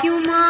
क्यों मारा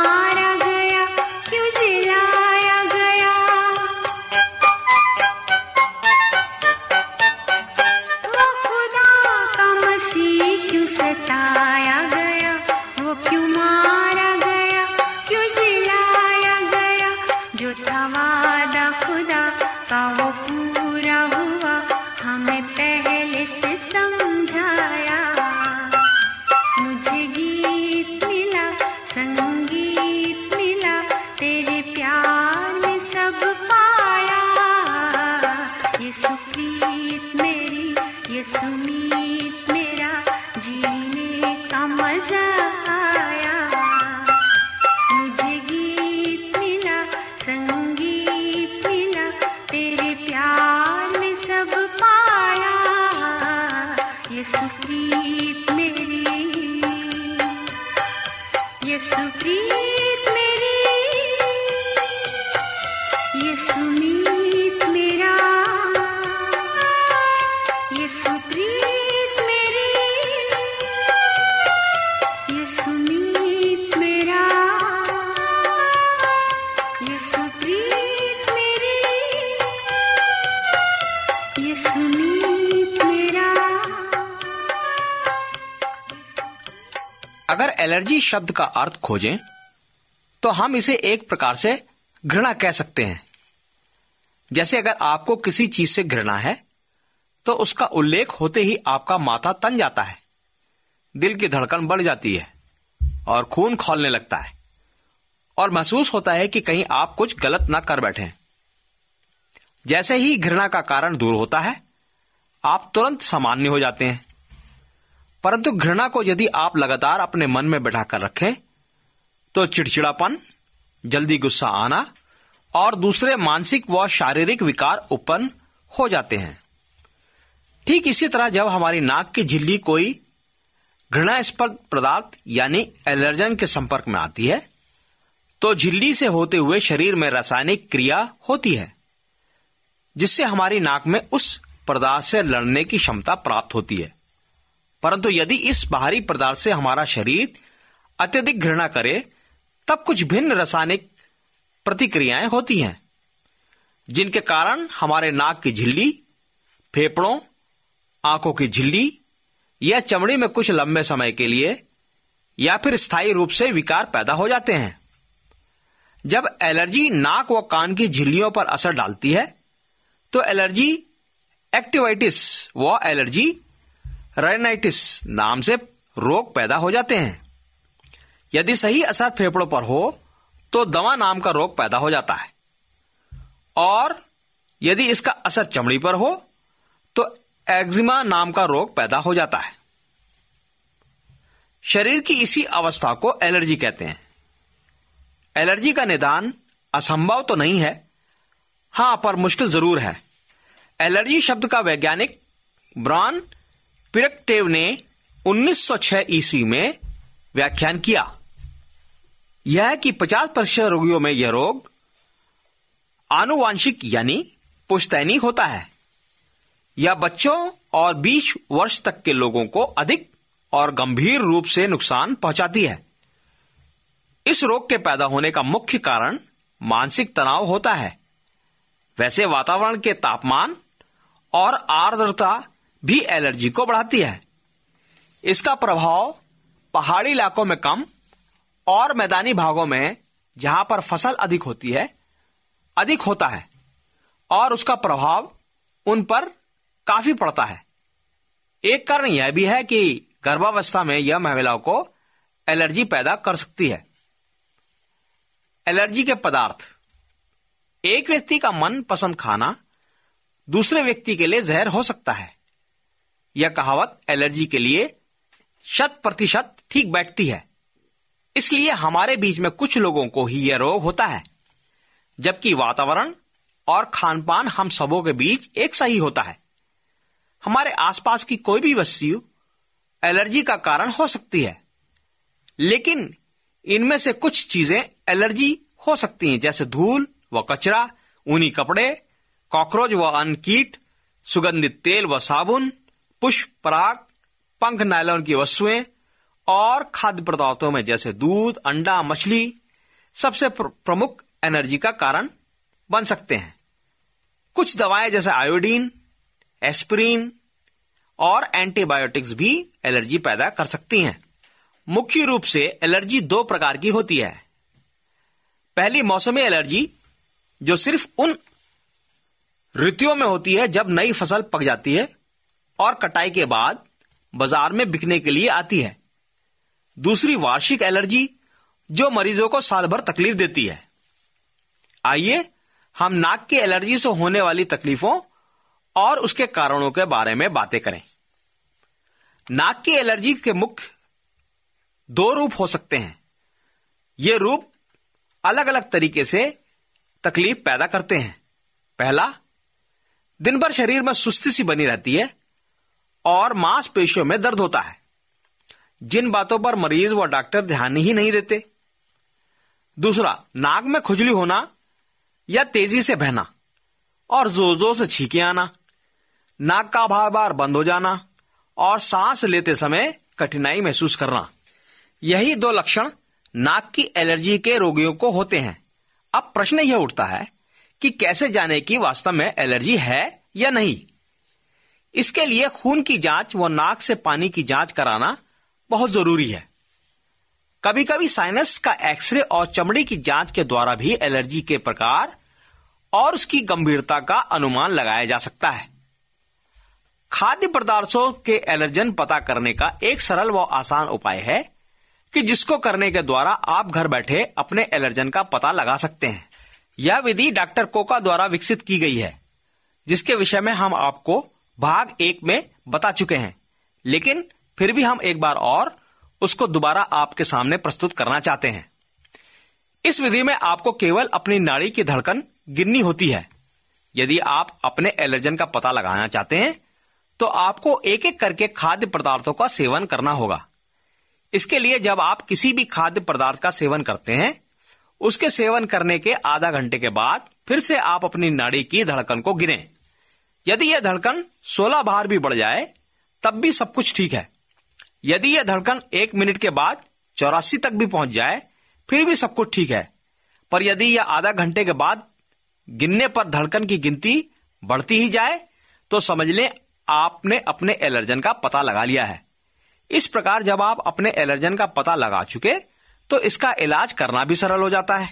एलर्जी शब्द का अर्थ खोजें तो हम इसे एक प्रकार से घृणा कह सकते हैं। जैसे अगर आपको किसी चीज़ से घृणा है तो उसका उल्लेख होते ही आपका माथा तन जाता है, दिल की धड़कन बढ़ जाती है और खून खोलने लगता है और महसूस होता है कि कहीं आप कुछ गलत ना कर बैठे जैसे ही घृणा का कारण दूर होता है, आप तुरंत सामान्य हो जाते हैं। परंतु घृणा को यदि आप लगातार अपने मन में बैठाकर रखें तो चिड़चिड़ापन, जल्दी गुस्सा आना और दूसरे मानसिक व शारीरिक विकार उत्पन्न हो जाते हैं। ठीक इसी तरह जब हमारी नाक की झिल्ली कोई घृणास्पद पदार्थ यानी एलर्जन के संपर्क में आती है तो झिल्ली से होते हुए शरीर में रासायनिक क्रिया होती है, जिससे हमारी नाक में उस पदार्थ से लड़ने की क्षमता प्राप्त होती है। परंतु यदि इस बाहरी पदार्थ से हमारा शरीर अत्यधिक घृणा करे, तब कुछ भिन्न रासायनिक प्रतिक्रियाएँ होती हैं, जिनके कारण हमारे नाक की झिल्ली, फेफड़ों, आँखों की झिल्ली या चमड़ी में कुछ लंबे समय के लिए या फिर स्थायी रूप से विकार पैदा हो जाते हैं। जब एलर्जी नाक व कान की झिल्लियों पर असर डालती है तो एलर्जी, एक्टिवाइटिस व एलर्जी रेनाइटिस नाम से रोग पैदा हो जाते हैं। यदि सही असर फेफड़ों पर हो तो दमा नाम का रोग पैदा हो जाता है। और यदि इसका असर चमड़ी पर हो तो एक्जिमा नाम का रोग पैदा हो जाता है। शरीर की इसी अवस्था को एलर्जी कहते हैं। एलर्जी का निदान असंभव तो नहीं है। हाँ, पर मुश्किल ज़रूर है। एलर्जी शब्द का वैज्ञानिक ब्रॉन पिरकटेव ने 1906 ईस्वी में व्याख्यान किया। यह है कि 50 प्रतिशत रोगियों में यह रोग आनुवांशिक यानी पुश्तैनी होता है। यह बच्चों और 20 वर्ष तक के लोगों को अधिक और गंभीर रूप से नुकसान पहुंचाती है। इस रोग के पैदा होने का मुख्य कारण मानसिक तनाव होता है। वैसे वातावरण के तापमान और आर्द्रता भी एलर्जी को बढ़ाती है। इसका प्रभाव पहाड़ी इलाकों में कम और मैदानी भागों में, जहाँ पर फ़सल अधिक होती है, अधिक होता है और उसका प्रभाव उन पर काफ़ी पड़ता है। एक कारण यह भी है कि गर्भावस्था में यह महिलाओं को एलर्जी पैदा कर सकती है। एलर्जी के पदार्थ। एक व्यक्ति का मन पसंद खाना दूसरे व्यक्ति के लिए जहर हो सकता है। यह कहावत एलर्जी के लिए शत प्रतिशत ठीक बैठती है। इसलिए हमारे बीच में कुछ लोगों को ही यह रोग होता है, जबकि वातावरण और खान पान हम सबों के बीच एक सही होता है। हमारे आसपास की कोई भी वस्तु एलर्जी का कारण हो सकती है, लेकिन इनमें से कुछ चीज़ें एलर्जी हो सकती हैं, जैसे धूल व कचरा, ऊनी कपड़े, कॉकरोच व अन्य कीट सुगंधित तेल व साबुन पुष्प, पराग, पंख, नायलॉन की वस्तुएँ और खाद्य पदार्थों में जैसे दूध, अंडा, मछली सबसे प्र- प्रमुख एनर्जी का कारण बन सकते हैं। कुछ दवाएँ जैसे आयोडीन, एस्प्रीन और एंटीबायोटिक्स भी एलर्जी पैदा कर सकती हैं। मुख्य रूप से एलर्जी दो प्रकार की होती है। पहली मौसमी एलर्जी, जो सिर्फ़ उन ऋतुओं में होती है जब नई फ़सल पक जाती है और कटाई के बाद बाज़ार में बिकने के लिए आती है। दूसरी, वार्षिक एलर्जी जो मरीजों को साल भर तकलीफ़ देती है। आइए, हम नाक की एलर्जी से होने वाली तकलीफों और उसके कारणों के बारे में बातें करें। नाक की एलर्जी के मुख्य दो रूप हो सकते हैं। ये रूप अलग अलग तरीके से तकलीफ़ पैदा करते हैं। पहला, दिन भर शरीर में सुस्ती सी बनी रहती है। और मांसपेशियों में दर्द होता है। जिन बातों पर मरीज़ व डॉक्टर ध्यान ही नहीं देते। दूसरा, नाक में खुजली होना या तेज़ी से बहना और ज़ोर ज़ोर से छीके आना, नाक का बार बार बंद हो जाना और सांस लेते समय कठिनाई महसूस करना। यही दो लक्षण नाक की एलर्जी के रोगियों को होते हैं। अब प्रश्न यह उठता है कि कैसे जाने की वास्तव में एलर्जी है या नहीं? इसके लिए खून की जाँच व नाक से पानी की जाँच कराना बहुत ज़रूरी है। कभी कभी साइनस का एक्सरे और चमड़ी की जाँच के द्वारा भी एलर्जी के प्रकार और उसकी गंभीरता का अनुमान लगाया जा सकता है। खाद्य पदार्थों के एलर्जन पता करने का एक सरल व आसान उपाय है कि जिसको करने के द्वारा आप घर बैठे अपने एलर्जन का पता लगा सकते हैं। यह विधि डॉक्टर कोका द्वारा विकसित की गई है, जिसके विषय में हम आपको भाग एक में बता चुके हैं। लेकिन फिर भी हम एक बार और उसको दोबारा आपके सामने प्रस्तुत करना चाहते हैं। इस विधि में आपको केवल अपनी नाड़ी की धड़कन गिननी होती है। यदि आप अपने एलर्जन का पता लगाना चाहते हैं तो आपको एक एक करके खाद्य पदार्थों का सेवन करना होगा। इसके लिए जब आप किसी भी खाद्य पदार्थ का सेवन करते हैं, उसके सेवन करने के आधा घंटे के बाद फिर से आप अपनी नाड़ी की धड़कन को गिरें यदि यह धड़कन 16 बार भी बढ़ जाए, तब भी सब कुछ ठीक है। यदि यह धड़कन एक मिनट के बाद चौरासी तक भी पहुँच जाए, फिर भी सब कुछ ठीक है। पर यदि यह आधा घंटे के बाद गिनने पर धड़कन की गिनती बढ़ती ही जाए तो समझ लें आपने अपने एलर्जन का पता लगा लिया है। इस प्रकार जब आप अपने एलर्जन का पता लगा चुके तो इसका इलाज करना भी सरल हो जाता है।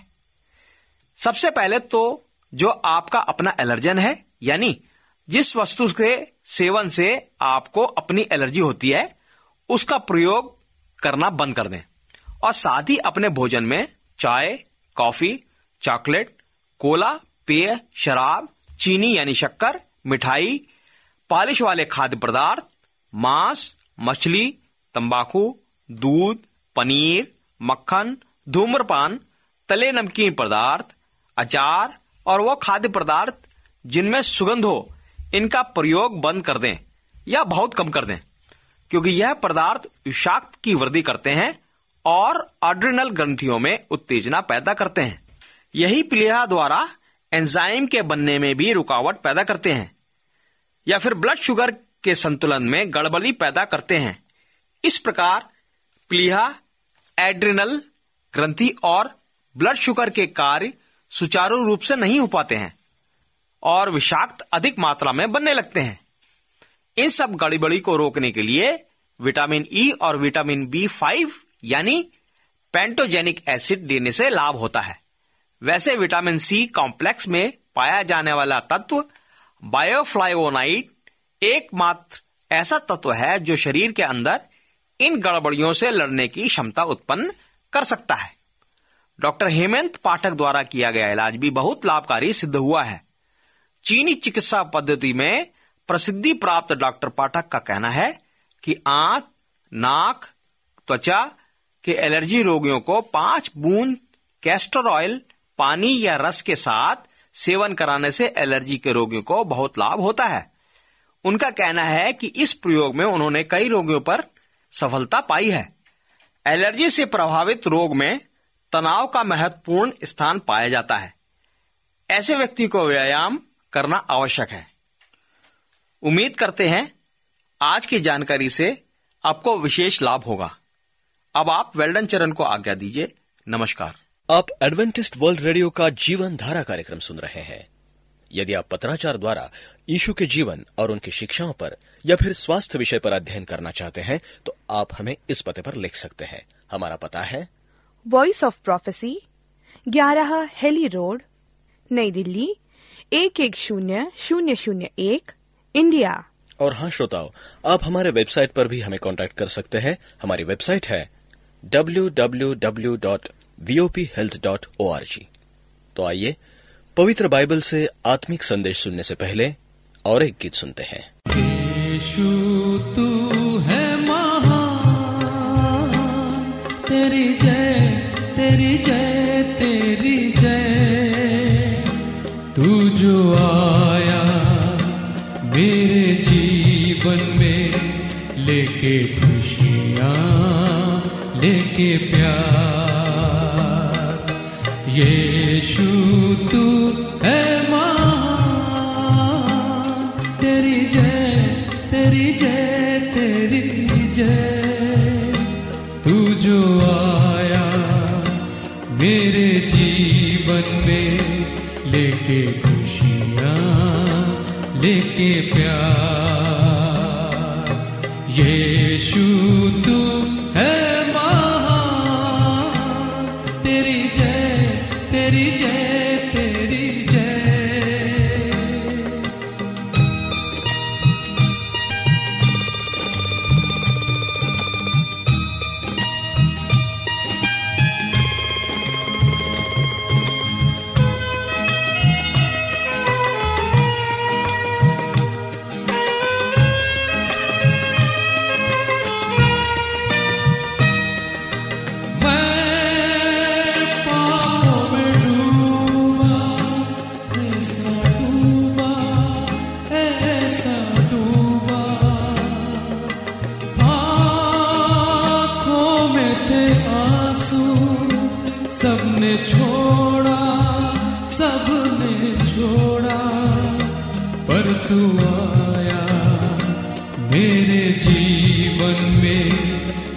सबसे पहले तो जो आपका अपना एलर्जन है, यानी जिस वस्तु के सेवन से आपको अपनी एलर्जी होती है, उसका प्रयोग करना बंद कर दें। और साथ ही अपने भोजन में चाय, कॉफ़ी, चॉकलेट, कोला, पेय, शराब, चीनी यानी शक्कर, मिठाई, पॉलिश वाले खाद्य पदार्थ, मांस, मछली, तंबाकू, दूध, पनीर, मक्खन, धूम्रपान, तले नमकीन पदार्थ, अचार और वो खाद्य पदार्थ जिनमें सुगंध हो इनका प्रयोग बंद कर दें या बहुत कम कर दें, क्योंकि यह पदार्थ विषाक्त की वृद्धि करते हैं और अड्रिनल ग्रंथियों में उत्तेजना पैदा करते हैं। यही प्लीहा द्वारा एंजाइम के बनने में भी रुकावट पैदा करते हैं, या फिर ब्लड शुगर के संतुलन में गड़बड़ी पैदा करते हैं। इस प्रकार प्लीहा एड्रिनल ग्रंथि और ब्लड शुगर के कार्य सुचारू रूप से नहीं हो पाते हैं। और विषाक्त अधिक मात्रा में बनने लगते हैं। इन सब गड़बड़ी को रोकने के लिए विटामिन ई और विटामिन बी फाइव यानी पेंटोजेनिक एसिड देने से लाभ होता है। वैसे विटामिन सी कॉम्प्लेक्स में पाया जाने वाला तत्व बायोफ्लाइवोनाइड एकमात्र ऐसा तत्व है जो शरीर के अंदर इन गड़बड़ियों से लड़ने की क्षमता उत्पन्न कर सकता है। डॉक्टर हेमंत पाठक द्वारा किया गया इलाज भी बहुत लाभकारी सिद्ध हुआ है। चीनी चिकित्सा पद्धति में प्रसिद्धि प्राप्त डॉक्टर पाठक का कहना है कि आँख, नाक, त्वचा के एलर्जी रोगियों को पाँच बूंद कैस्टर ऑयल, पानी या रस के साथ सेवन कराने से एलर्जी के रोगियों को बहुत लाभ होता है। उनका कहना है कि इस प्रयोग में उन्होंने कई रोगियों पर सफलता पाई है। एलर्जी से प्रभावित रोग में तनाव का महत्वपूर्ण स्थान पाया जाता है। ऐसे व्यक्ति को व्यायाम करना आवश्यक है। उम्मीद करते हैं आज की जानकारी से आपको विशेष लाभ होगा। अब आप वेल्डन चरण को आज्ञा दीजिए। नमस्कार। आप एडवेंटिस्ट वर्ल्ड रेडियो का जीवन धारा कार्यक्रम सुन रहे हैं। यदि आप पत्राचार द्वारा यीशु के जीवन और उनकी शिक्षाओं पर या फिर स्वास्थ्य विषय पर अध्ययन करना चाहते हैं तो आप हमें इस पते पर लिख सकते हैं। हमारा पता है वॉइस ऑफ़ प्रोफेसी ग्यारह हेली रोड नई दिल्ली एक एक शून्य शून्य शून्य एक इंडिया। और हाँ श्रोताओ आप हमारे वेबसाइट पर भी हमें कांटेक्ट कर सकते हैं। हमारी वेबसाइट है www.vophealth.org तो आइए पवित्र बाइबल से आत्मिक संदेश सुनने से पहले और एक गीत सुनते हैं। तू है महान। तेरी जय तेरी जय।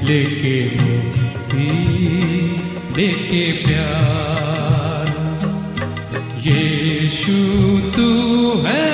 लेके मुक्ति लेके प्यार। यीशु तू है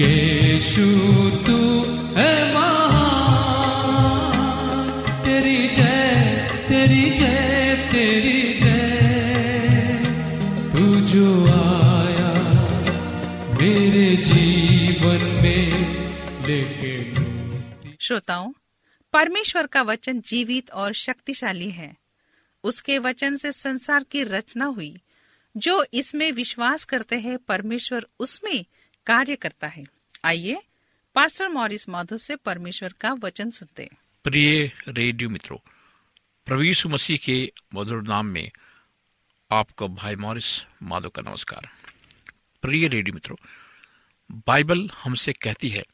यीशु, तू है तेरी जय तेरी जय तेरी जय। तू जो आया मेरे जीवन में लेके श्रोताओं, परमेश्वर का वचन जीवित और शक्तिशाली है। उसके वचन से संसार की रचना हुई। जो इसमें विश्वास करते हैं, परमेश्वर उसमें कार्य करता है। आइए पास्टर मॉरिस माधो से परमेश्वर का वचन सुनते प्रिय रेडियो मित्रों यीशु मसीह के मधुर नाम में आपको भाई मॉरिस माधव का नमस्कार। प्रिय रेडियो मित्रों, बाइबल हमसे कहती है,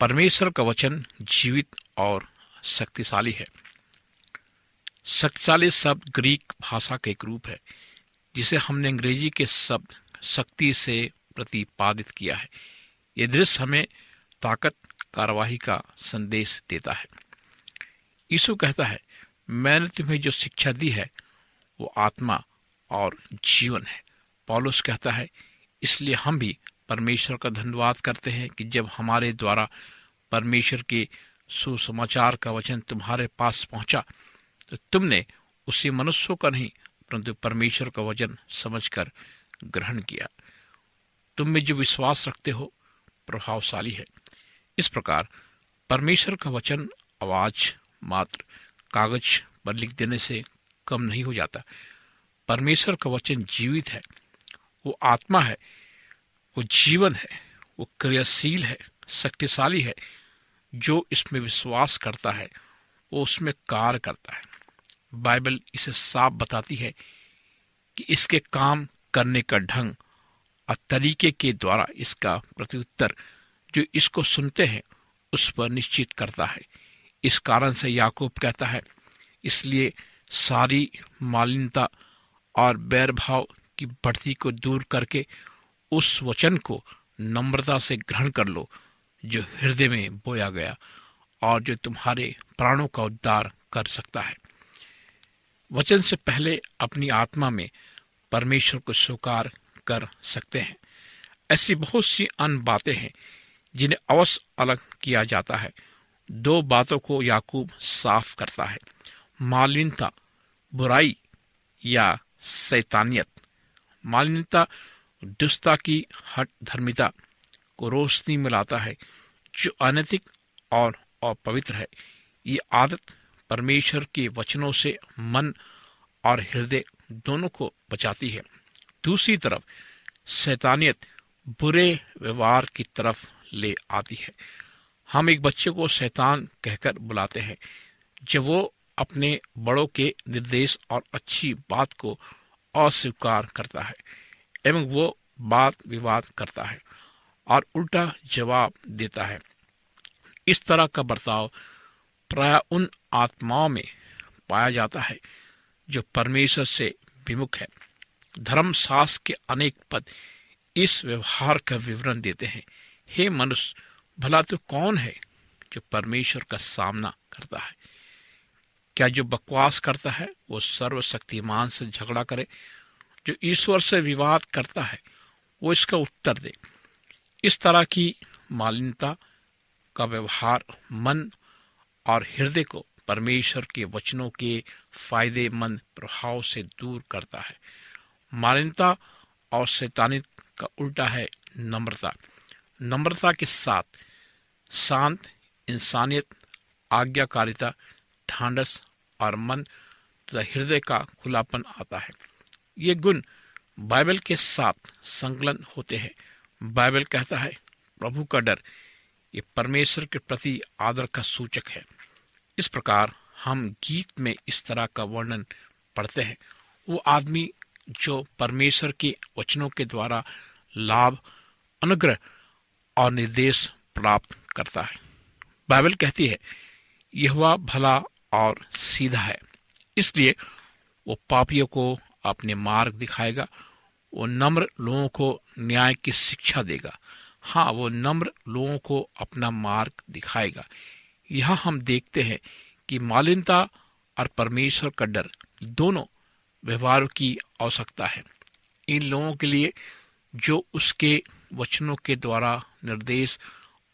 परमेश्वर का वचन जीवित और शक्तिशाली है। शक्तिशाली शब्द ग्रीक भाषा का एक रूप है, जिसे हमने अंग्रेज़ी के शब्द शक्ति से प्रतिपादित किया है। यह दृश्य हमें ताकत कार्यवाही का संदेश देता है। यीशु कहता है, मैंने तुम्हें जो शिक्षा दी है, वो आत्मा और जीवन है। पॉलुस कहता है, इसलिए हम भी परमेश्वर का धन्यवाद करते हैं कि जब हमारे द्वारा परमेश्वर के सुसमाचार का वचन तुम्हारे पास पहुँचा तो तुमने उसी मनुष्यों का नहीं, परंतु परमेश्वर का वचन समझकर ग्रहण किया। तुम में जो विश्वास रखते हो, प्रभावशाली है। इस प्रकार परमेश्वर का वचन, आवाज़ मात्र, कागज़ पर लिख देने से कम नहीं हो जाता। परमेश्वर का वचन जीवित है। वो आत्मा है, वो जीवन है, वो क्रियाशील है, शक्तिशाली है। जो इसमें विश्वास करता है, वो उसमें कार्य करता है। बाइबल इसे साफ़ बताती है कि इसके काम करने का ढंग और तरीके के द्वारा इसका प्रत्युत्तर जो इसको सुनते हैं, उस पर निश्चित करता है। इस कारण से याकूब कहता है, इसलिए सारी मालिनता और बैरभाव की बढ़ती को दूर करके उस वचन को नम्रता से ग्रहण कर लो, जो हृदय में बोया गया और जो तुम्हारे प्राणों का उद्धार कर सकता है। वचन से पहले अपनी आत्मा में परमेश्वर को स्वीकार कर सकते हैं। ऐसी बहुत सी अन्य बातें हैं जिन्हें अवश्य अलग किया जाता है। दो बातों को याकूब साफ़ करता है। मालिनता, बुराई या सैतानियत मालिनता, दुष्टता की हट धर्मिता को रोशनी में लाता है, जो अनैतिक और अपवित्र है। ये आदत परमेश्वर के वचनों से मन और हृदय दोनों को बचाती है। दूसरी तरफ़ शैतानियत बुरे व्यवहार की तरफ़ ले आती है। हम एक बच्चे को शैतान कहकर बुलाते हैं। जब वो अपने बड़ों के निर्देश और अच्छी बात को अस्वीकार करता है एवं वो बात विवाद करता है और उल्टा जवाब देता है। इस तरह का बर्ताव प्राय उन आत्माओं में पाया जाता है जो परमेश्वर से विमुख है। धर्म शास्त्र के अनेक पद इस व्यवहार का विवरण देते हैं। हे मनुष्य, भला तो कौन है जो परमेश्वर का सामना करता है? क्या जो बकवास करता है, वो सर्वशक्तिमान से झगड़ा करे? जो ईश्वर से विवाद करता है, वो इसका उत्तर दे। इस तरह की मालिनता का व्यवहार मन और हृदय को परमेश्वर के वचनों के फ़ायदेमंद प्रभाव से दूर करता है। मालिनता और शैतानित का उल्टा है नम्रता। नम्रता के साथ शांत इंसानियत, आज्ञाकारिता ढांडस और मन तथा हृदय का खुलापन आता है। ये गुण बाइबल के साथ संकलन होते हैं। बाइबल कहता है, प्रभु का डर ये परमेश्वर के प्रति आदर का सूचक है। इस प्रकार हम गीत में इस तरह का वर्णन पढ़ते हैं। वो आदमी जो परमेश्वर के वचनों के द्वारा लाभ, अनुग्रह और निर्देश प्राप्त करता है। बाइबल कहती है, यह भला और सीधा है। इसलिए वो पापियों को अपने मार्ग दिखाएगा, वो नम्र लोगों को न्याय की शिक्षा देगा। हाँ वो नम्र लोगों को अपना मार्ग दिखाएगा। यहाँ हम देखते हैं कि मालिनता और परमेश्वर का डर दोनों व्यवहार की आवश्यकता है। इन लोगों के लिए जो उसके वचनों के द्वारा निर्देश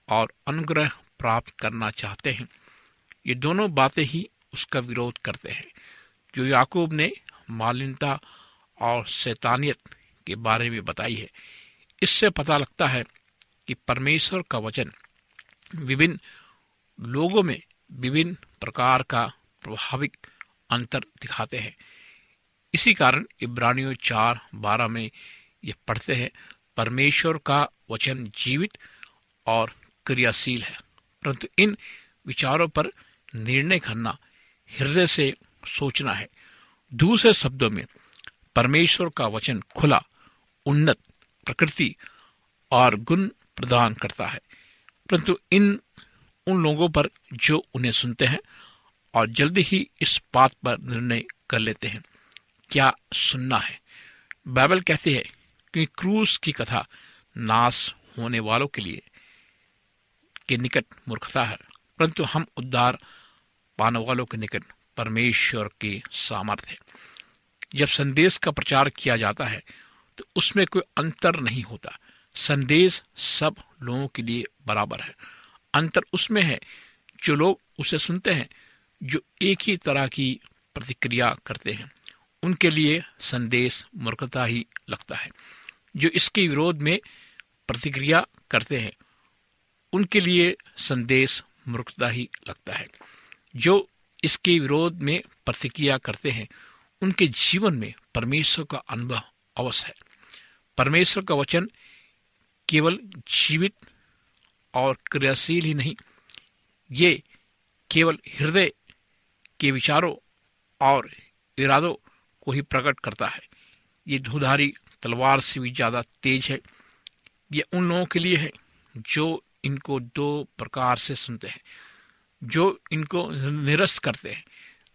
और अनुग्रह प्राप्त करना चाहते हैं, ये दोनों बातें ही उसका विरोध करते हैं, जो याकूब ने मालिनता और शैतानियत के बारे में बताई है। इससे पता लगता है कि परमेश्वर का वचन विभिन्न लोगों में विभिन्न प्रकार का प्रभाविक अंतर दिखाते हैं। इसी कारण इब्रानियों चार बारह में ये पढ़ते हैं, परमेश्वर का वचन जीवित और क्रियाशील है। परंतु इन विचारों पर निर्णय करना हृदय से सोचना है। दूसरे शब्दों में, परमेश्वर का वचन खुला, उन्नत प्रकृति और गुण प्रदान करता है। परंतु इन, उन लोगों पर जो उन्हें सुनते हैं और जल्दी ही इस बात पर निर्णय कर लेते हैं। क्या सुनना है? बाइबल कहती है कि क्रूस की कथा नाश होने वालों के लिए के निकट मूर्खता है, परंतु हम उद्धार पाने वालों के निकट परमेश्वर के सामर्थ्य जब संदेश का प्रचार किया जाता है तो उसमें कोई अंतर नहीं होता। संदेश सब लोगों के लिए बराबर है। अंतर उसमें है जो लोग उसे सुनते हैं, जो एक ही तरह की प्रतिक्रिया करते हैं। उनके लिए संदेश मूर्खता ही लगता है, जो इसके विरोध में प्रतिक्रिया करते हैं। उनके लिए संदेश मूर्खता ही लगता है, जो इसके विरोध में प्रतिक्रिया करते हैं। उनके जीवन में परमेश्वर का अनुभव अवश्य है। परमेश्वर का वचन केवल जीवित और क्रियाशील ही नहीं, ये केवल हृदय के विचारों और इरादों को ही प्रकट करता है। ये धुधारी तलवार से भी ज़्यादा तेज है। ये उन लोगों के लिए है जो इनको दो प्रकार से सुनते हैं, जो इनको निरस्त करते हैं।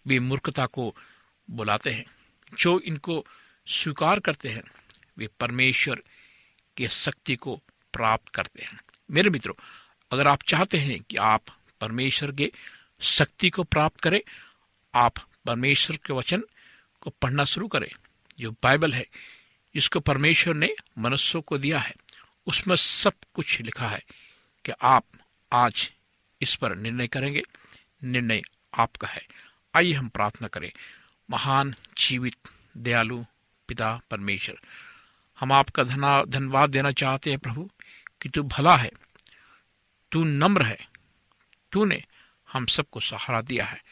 वे मूर्खता को बुलाते हैं, जो इनको स्वीकार करते हैं। वे परमेश्वर के शक्ति को प्राप्त करते हैं। मेरे मित्रों, अगर आप चाहते हैं कि आप परमेश्वर के शक्ति को प्राप्त करें, आप परमेश्वर के वचन को पढ़ना शुरू करें। जो बाइबल है। जिसको परमेश्वर ने मनुष्यों को दिया है। उसमें सब कुछ लिखा है कि आप आज इस पर निर्णय करेंगे। निर्णय आपका है। आइए हम प्रार्थना करें। महान, जीवित, दयालु पिता परमेश्वर, हम आपका धना, धन्यवाद देना चाहते हैं प्रभु कि तू भला है। तू नम्र है। तूने हम सबको सहारा दिया है।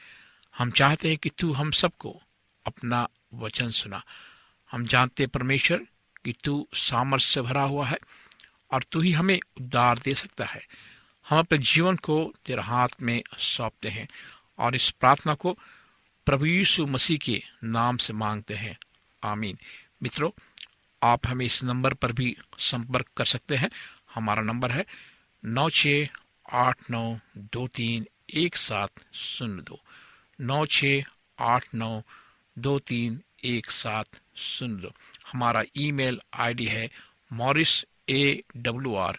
हम चाहते हैं कि तू हम सबको अपना वचन सुना। हम जानते परमेश्वर कि तू सामर्थ्य से भरा हुआ है और तू ही हमें उद्धार दे सकता है। हम अपने जीवन को तेरे हाथ में सौंपते हैं और इस प्रार्थना को प्रभु यीशु मसीह के नाम से मांगते हैं। आमीन। मित्रों, आप हमें इस नंबर पर भी संपर्क कर सकते हैं। हमारा नंबर है नौ छ आठ नौ दो तीन एक सात शून्य दो। नौ छ आठ नौ दो तीन एक सात शून्य दो हमारा ईमेल आईडी है Morris A W R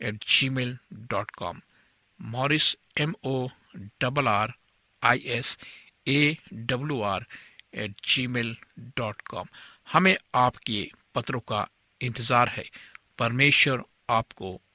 at Gmail dot com Morris M O double R I S A W R at Gmail dot com हमें आपके पत्रों का इंतज़ार है। परमेश्वर आपको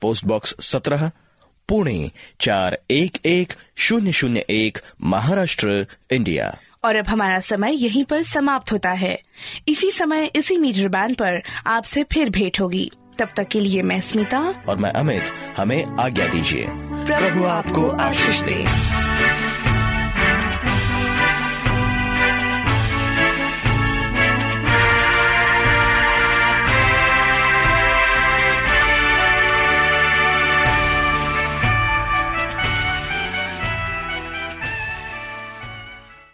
Post box सत्रह पुणे चार एक एक शून्य शून्य एक महाराष्ट्र इंडिया। और अब हमारा समय यहीं पर समाप्त होता है। इसी समय इसी मीटर बैंड पर आपसे फिर भेंट होगी। तब तक के लिए मैं स्मिता और मैं अमित हमें आज्ञा दीजिए। प्रभु आपको आशीष दे।